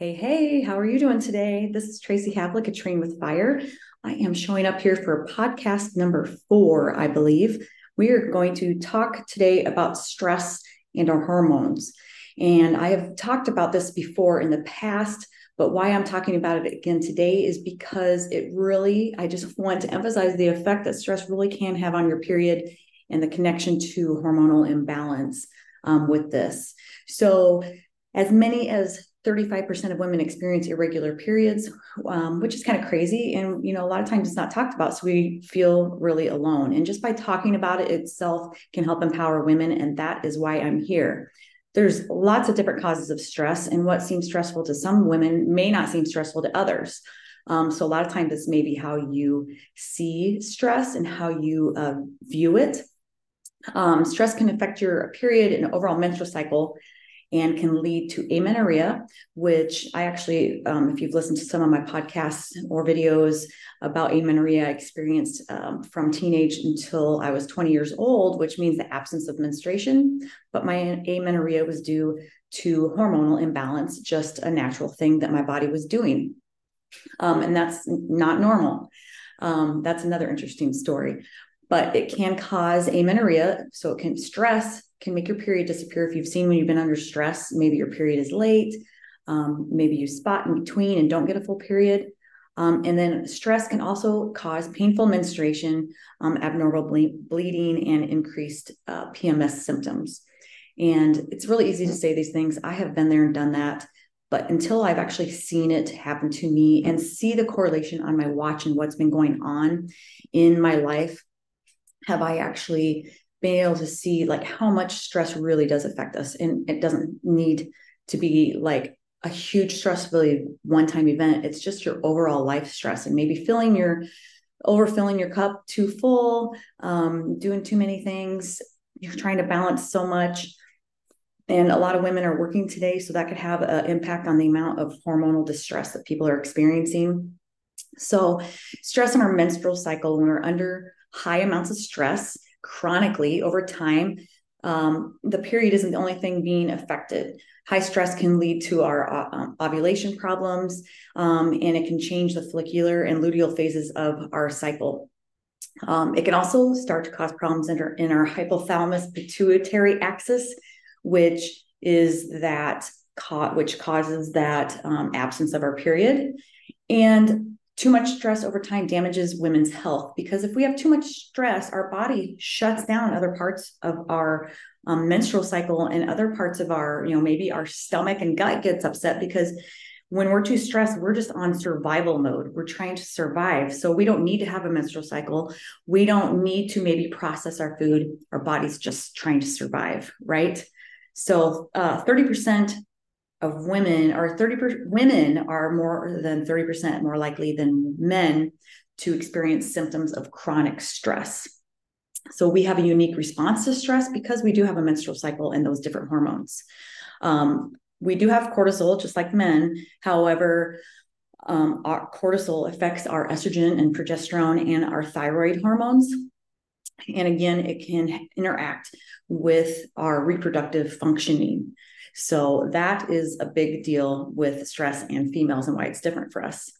Hey, hey, how are you doing today? This is Tracy Havlick at Train with Fire. I am showing up here for podcast number four, I believe. We are going to talk today about stress and our hormones. And I have talked about this before in the past, but why I'm talking about it again today is because it really, I just want to emphasize the effect that stress really can have on your period and the connection to hormonal imbalance um, with this. So, as many as 35% of women experience irregular periods, um, which is kind of crazy. And, you know, a lot of times it's not talked about. So we feel really alone. And just by talking about it itself can help empower women. And that is why I'm here. There's lots of different causes of stress, and what seems stressful to some women may not seem stressful to others. Um, so a lot of times it's maybe how you see stress and how you uh, view it. Um, stress can affect your period and overall menstrual cycle and can lead to amenorrhea, which I actually, um, if you've listened to some of my podcasts or videos about amenorrhea, I experienced um, from teenage until I was 20 years old, which means the absence of menstruation. But my amenorrhea was due to hormonal imbalance, just a natural thing that my body was doing. Um, and that's not normal. Um, that's another interesting story but it can cause amenorrhea. So it can stress can make your period disappear. If you've seen when you've been under stress, maybe your period is late, um, maybe you spot in between and don't get a full period. Um, and then stress can also cause painful menstruation, um, abnormal ble- bleeding, and increased uh, PMS symptoms. And it's really easy to say these things. I have been there and done that. But until I've actually seen it happen to me and see the correlation on my watch and what's been going on in my life, have I actually being able to see like how much stress really does affect us and it doesn't need to be like a huge stress really one time event. It's just your overall life stress and maybe filling your overfilling your cup too full um, doing too many things. You're trying to balance so much. And a lot of women are working today so that could have an impact on the amount of hormonal distress that people are experiencing. So stress in our menstrual cycle when we're under high amounts of stress chronically over time, um, the period isn't the only thing being affected. High stress can lead to our uh, um, ovulation problems, um, and it can change the follicular and luteal phases of our cycle. Um, it can also start to cause problems in our, in our hypothalamus pituitary axis, which is that which causes that um, absence of our period. And too much stress over time damages women's health because if we have too much stress, our body shuts down other parts of our um, menstrual cycle and other parts of our, you know, maybe our stomach and gut gets upset because when we're too stressed, we're just on survival mode. We're trying to survive. So we don't need to have a menstrual cycle. We don't need to maybe process our food. Our body's just trying to survive, right? So uh, 30% of women or 30 women are more than 30% more likely than men to experience symptoms of chronic stress. So we have a unique response to stress because we do have a menstrual cycle and those different hormones. Um, we do have cortisol just like men. However, um, our cortisol affects our estrogen and progesterone and our thyroid hormones. And again, it can interact with our reproductive functioning. So that is a big deal with stress and females and why it's different for us.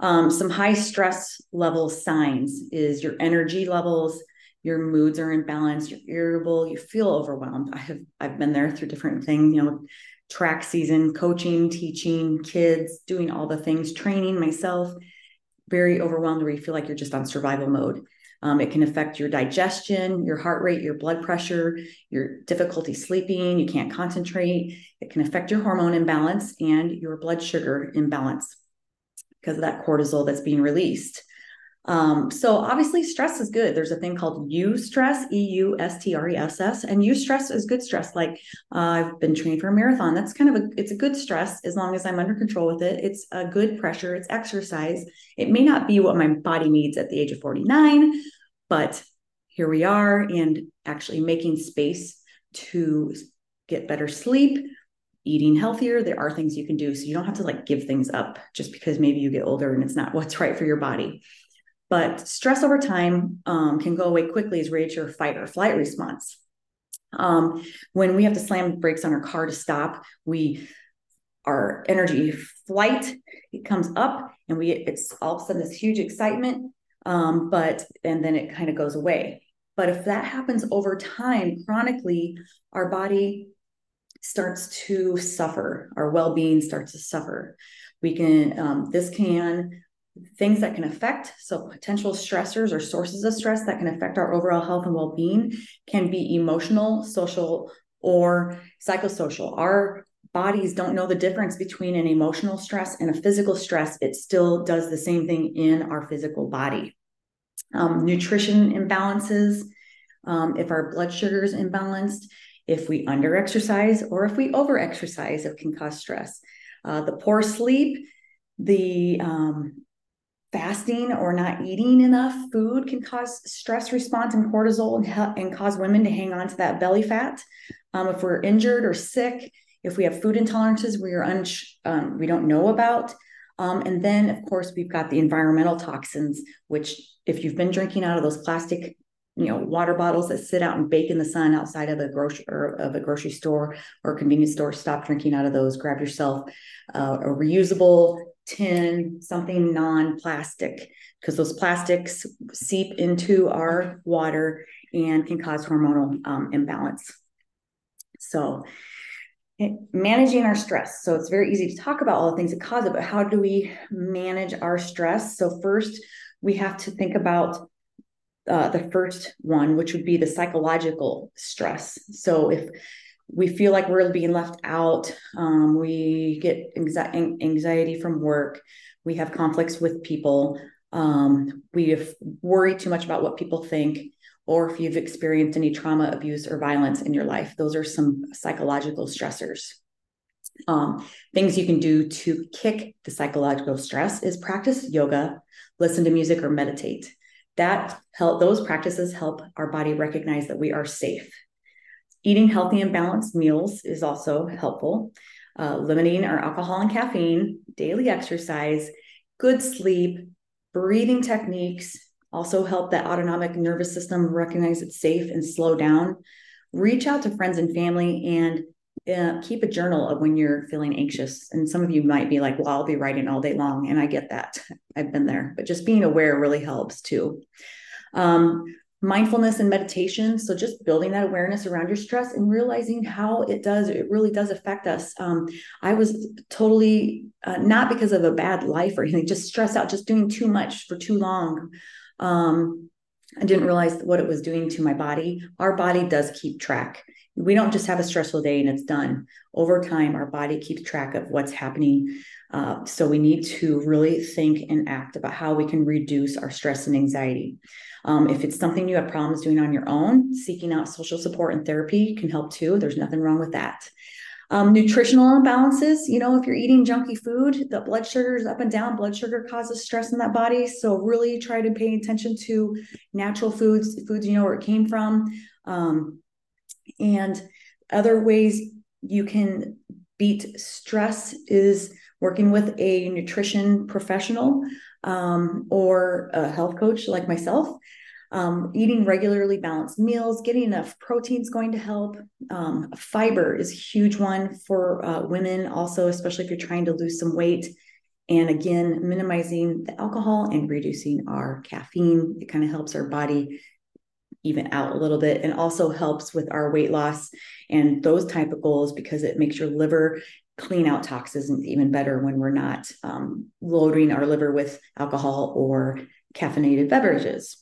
Um, some high stress level signs is your energy levels, your moods are imbalanced, you're irritable, you feel overwhelmed. I have I've been there through different things, you know, track season, coaching, teaching, kids, doing all the things, training myself, very overwhelmed where you feel like you're just on survival mode. Um, it can affect your digestion, your heart rate, your blood pressure, your difficulty sleeping. You can't concentrate. It can affect your hormone imbalance and your blood sugar imbalance because of that cortisol that's being released. Um, so obviously stress is good. There's a thing called eustress, E-U-S-T-R-E-S-S, and eustress is good stress. Like uh, I've been trained for a marathon. That's kind of a it's a good stress as long as I'm under control with it. It's a good pressure. It's exercise. It may not be what my body needs at the age of 49, but here we are, and actually making space to get better sleep, eating healthier. There are things you can do, so you don't have to like give things up just because maybe you get older and it's not what's right for your body. But stress over time um, can go away quickly as to your fight or flight response. Um, when we have to slam brakes on our car to stop, we our energy flight it comes up and we it's all of a sudden this huge excitement um, but and then it kind of goes away. But if that happens over time chronically our body starts to suffer. Our well-being starts to suffer. We can um, this can things that can affect so potential stressors or sources of stress that can affect our overall health and well-being can be emotional social or psychosocial. Our bodies don't know the difference between an emotional stress and a physical stress. It still does the same thing in our physical body. Um, nutrition imbalances um, if our blood sugar is imbalanced if we under exercise or if we over exercise it can cause stress. Uh, the poor sleep the um, fasting or not eating enough food can cause stress response and cortisol and, and cause women to hang on to that belly fat. Um, if we're injured or sick, if we have food intolerances we are un- um, we don't know about, um, and then of course we've got the environmental toxins, which if you've been drinking out of those plastic you know water bottles that sit out and bake in the sun outside of a grocery or of a grocery store or convenience store stop drinking out of those grab yourself uh, a reusable tin, something non plastic, because those plastics seep into our water and can cause hormonal um, imbalance. So, eh, managing our stress. So, it's very easy to talk about all the things that cause it, but how do we manage our stress? So, first, we have to think about uh, the first one, which would be the psychological stress. So, if we feel like we're being left out. Um, we get anxiety from work. We have conflicts with people. Um, we worry too much about what people think, or if you've experienced any trauma, abuse, or violence in your life. Those are some psychological stressors. Um, things you can do to kick the psychological stress is practice yoga, listen to music, or meditate. That help those practices help our body recognize that we are safe Eating healthy and balanced meals is also helpful. Uh, limiting our alcohol and caffeine, daily exercise, good sleep, breathing techniques also help that autonomic nervous system recognize it's safe and slow down. Reach out to friends and family and uh, keep a journal of when you're feeling anxious. And some of you might be like, well, I'll be writing all day long. And I get that. I've been there, but just being aware really helps too. Um, mindfulness and meditation. So just building that awareness around your stress and realizing how it does it really does affect us. Um, i was totally uh, not because of a bad life or anything just stressed out just doing too much for too long. Um, i didn't realize what it was doing to my body. Our body does keep track. We don't just have a stressful day and it's done. Over time our body keeps track of what's happening uh, so we need to really think and act about how we can reduce our stress and anxiety um, if it's something you have problems doing on your own, seeking out social support and therapy can help too. There's nothing wrong with that. Um, nutritional imbalances, you know, if you're eating junky food, the blood sugar is up and down. Blood sugar causes stress in that body. So really try to pay attention to natural foods, foods you know where it came from. Um, and other ways you can beat stress is working with a nutrition professional um, or a health coach like myself. Um, eating regularly balanced meals, getting enough protein is going to help. Um, fiber is a huge one for uh, women, also, especially if you're trying to lose some weight. And again, minimizing the alcohol and reducing our caffeine. It kind of helps our body even out a little bit and also helps with our weight loss and those type of goals because it makes your liver clean out toxins even better when we're not um, loading our liver with alcohol or caffeinated beverages.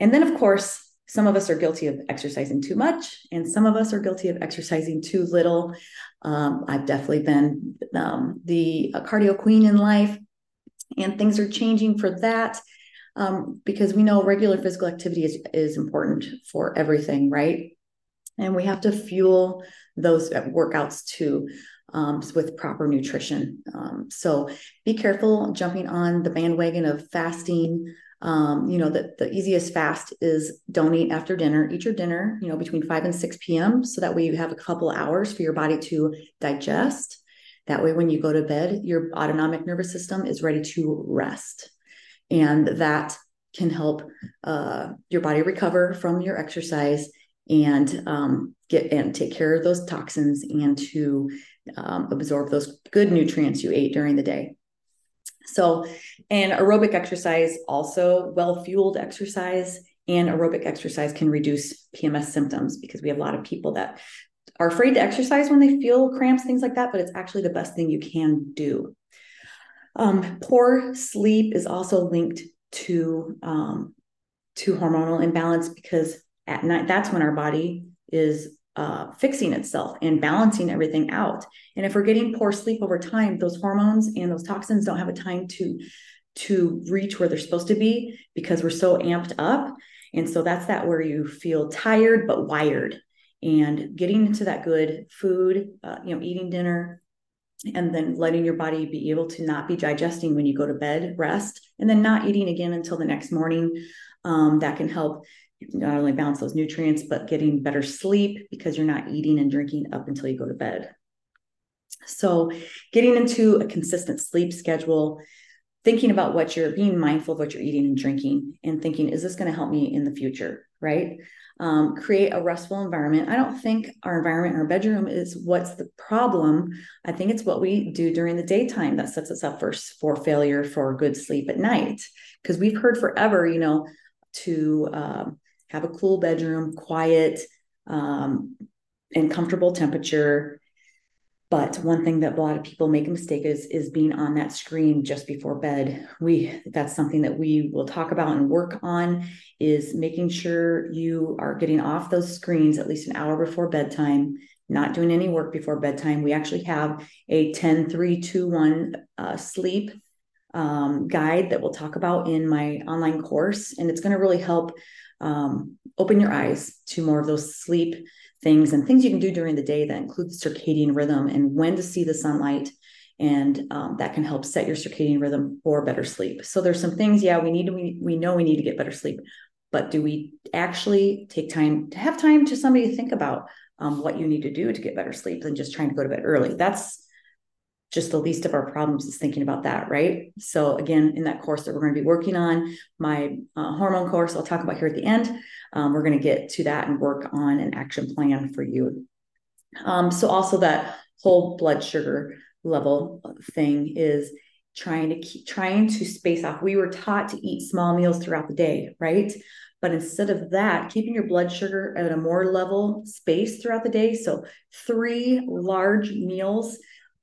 And then, of course, some of us are guilty of exercising too much, and some of us are guilty of exercising too little. Um, I've definitely been um, the cardio queen in life, and things are changing for that um, because we know regular physical activity is, is important for everything, right? And we have to fuel those workouts too um, with proper nutrition. Um, so be careful jumping on the bandwagon of fasting. Um, you know, the, the easiest fast is don't eat after dinner. Eat your dinner, you know, between 5 and 6 p.m. So that way you have a couple hours for your body to digest. That way, when you go to bed, your autonomic nervous system is ready to rest. And that can help uh, your body recover from your exercise and um, get and take care of those toxins and to um, absorb those good nutrients you ate during the day. So, and aerobic exercise, also well fueled exercise, and aerobic exercise can reduce PMS symptoms because we have a lot of people that are afraid to exercise when they feel cramps, things like that, but it's actually the best thing you can do. Um, poor sleep is also linked to um, to hormonal imbalance because at night that's when our body is uh, fixing itself and balancing everything out. And if we're getting poor sleep over time, those hormones and those toxins don't have a time to to reach where they're supposed to be because we're so amped up. And so that's that where you feel tired but wired. And getting into that good food, uh, you know, eating dinner, and then letting your body be able to not be digesting when you go to bed, rest, and then not eating again until the next morning. Um, that can help not only balance those nutrients, but getting better sleep because you're not eating and drinking up until you go to bed. So, getting into a consistent sleep schedule, thinking about what you're being mindful of what you're eating and drinking, and thinking, is this going to help me in the future? Right um, create a restful environment. I don't think our environment our bedroom is what's the problem. I think it's what we do during the daytime that sets us up for, for failure for good sleep at night. Because we've heard forever, you know, to um, have a cool bedroom, quiet, um, and comfortable temperature, but one thing that a lot of people make a mistake is is being on that screen just before bed. We that's something that we will talk about and work on is making sure you are getting off those screens at least an hour before bedtime, not doing any work before bedtime. We actually have a 10 3 2 1 uh, sleep um, guide that we'll talk about in my online course. And it's going to really help um, open your eyes to more of those sleep things and things you can do during the day that include circadian rhythm and when to see the sunlight. And um, that can help set your circadian rhythm for better sleep. So there's some things yeah we need to we, we know we need to get better sleep but do we actually take time to have time to somebody to think about um, what you need to do to get better sleep than just trying to go to bed early? That's just the least of our problems is thinking about that, right? So, again, in that course that we're going to be working on, my uh, hormone course, I'll talk about here at the end. Um, we're going to get to that and work on an action plan for you. Um, so, also that whole blood sugar level thing is trying to keep trying to space off. We were taught to eat small meals throughout the day, right? But instead of that, keeping your blood sugar at a more level space throughout the day. So, three large meals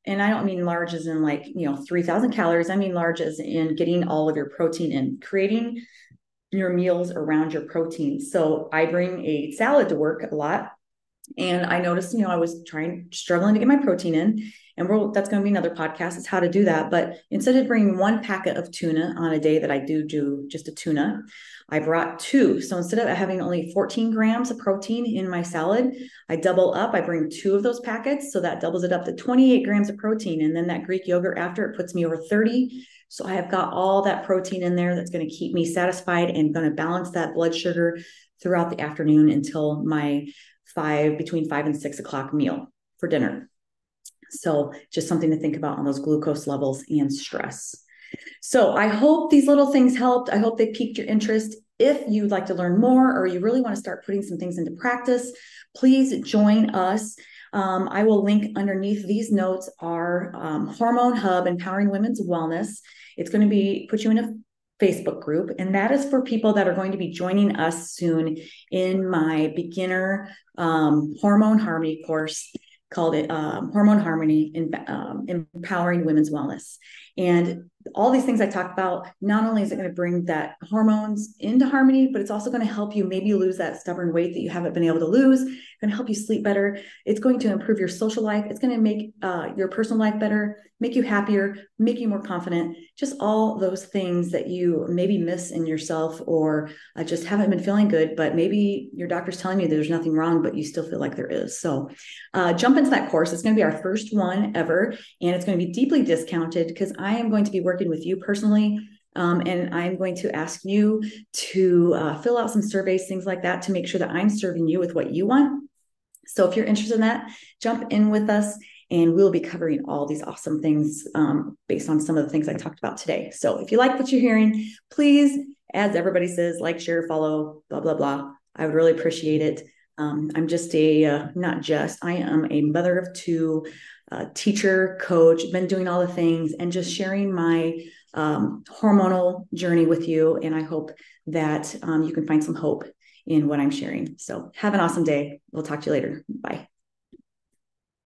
and I don't mean large as in like, you know, 3000 calories. I mean large as in getting all of your protein in, creating your meals around your protein. So I bring a salad to work a lot. And I noticed, you know, I was trying, struggling to get my protein in. And we're, that's going to be another podcast is how to do that. But instead of bringing one packet of tuna on a day that I do do just a tuna, I brought two. So instead of having only 14 grams of protein in my salad, I double up. I bring two of those packets. So that doubles it up to 28 grams of protein. And then that Greek yogurt after it puts me over 30. So I have got all that protein in there that's going to keep me satisfied and going to balance that blood sugar throughout the afternoon until my five, between five and six o'clock meal for dinner. So just something to think about on those glucose levels and stress. So I hope these little things helped. I hope they piqued your interest. If you'd like to learn more or you really want to start putting some things into practice, please join us. Um, I will link underneath these notes our um, Hormone Hub Empowering Women's Wellness. It's going to be put you in a Facebook group, and that is for people that are going to be joining us soon in my beginner um, hormone harmony course called it um, Hormone Harmony in um, Empowering Women's Wellness. And all these things I talked about, not only is it going to bring that hormones into harmony, but it's also going to help you maybe lose that stubborn weight that you haven't been able to lose. It's going to help you sleep better. It's going to improve your social life. It's going to make uh, your personal life better, make you happier, make you more confident. Just all those things that you maybe miss in yourself or uh, just haven't been feeling good, but maybe your doctor's telling you there's nothing wrong, but you still feel like there is. So uh, jump into that course. It's going to be our first one ever, and it's going to be deeply discounted because I am going to be working with you personally. Um, and I'm going to ask you to uh, fill out some surveys, things like that, to make sure that I'm serving you with what you want. So if you're interested in that, jump in with us and we'll be covering all these awesome things um, based on some of the things I talked about today. So if you like what you're hearing, please, as everybody says, like, share, follow, blah, blah, blah. I would really appreciate it. Um, I'm just a, uh, not just, I am a mother of two, uh, teacher, coach, been doing all the things and just sharing my um, hormonal journey with you. And I hope that um, you can find some hope in what I'm sharing. So have an awesome day. We'll talk to you later. Bye.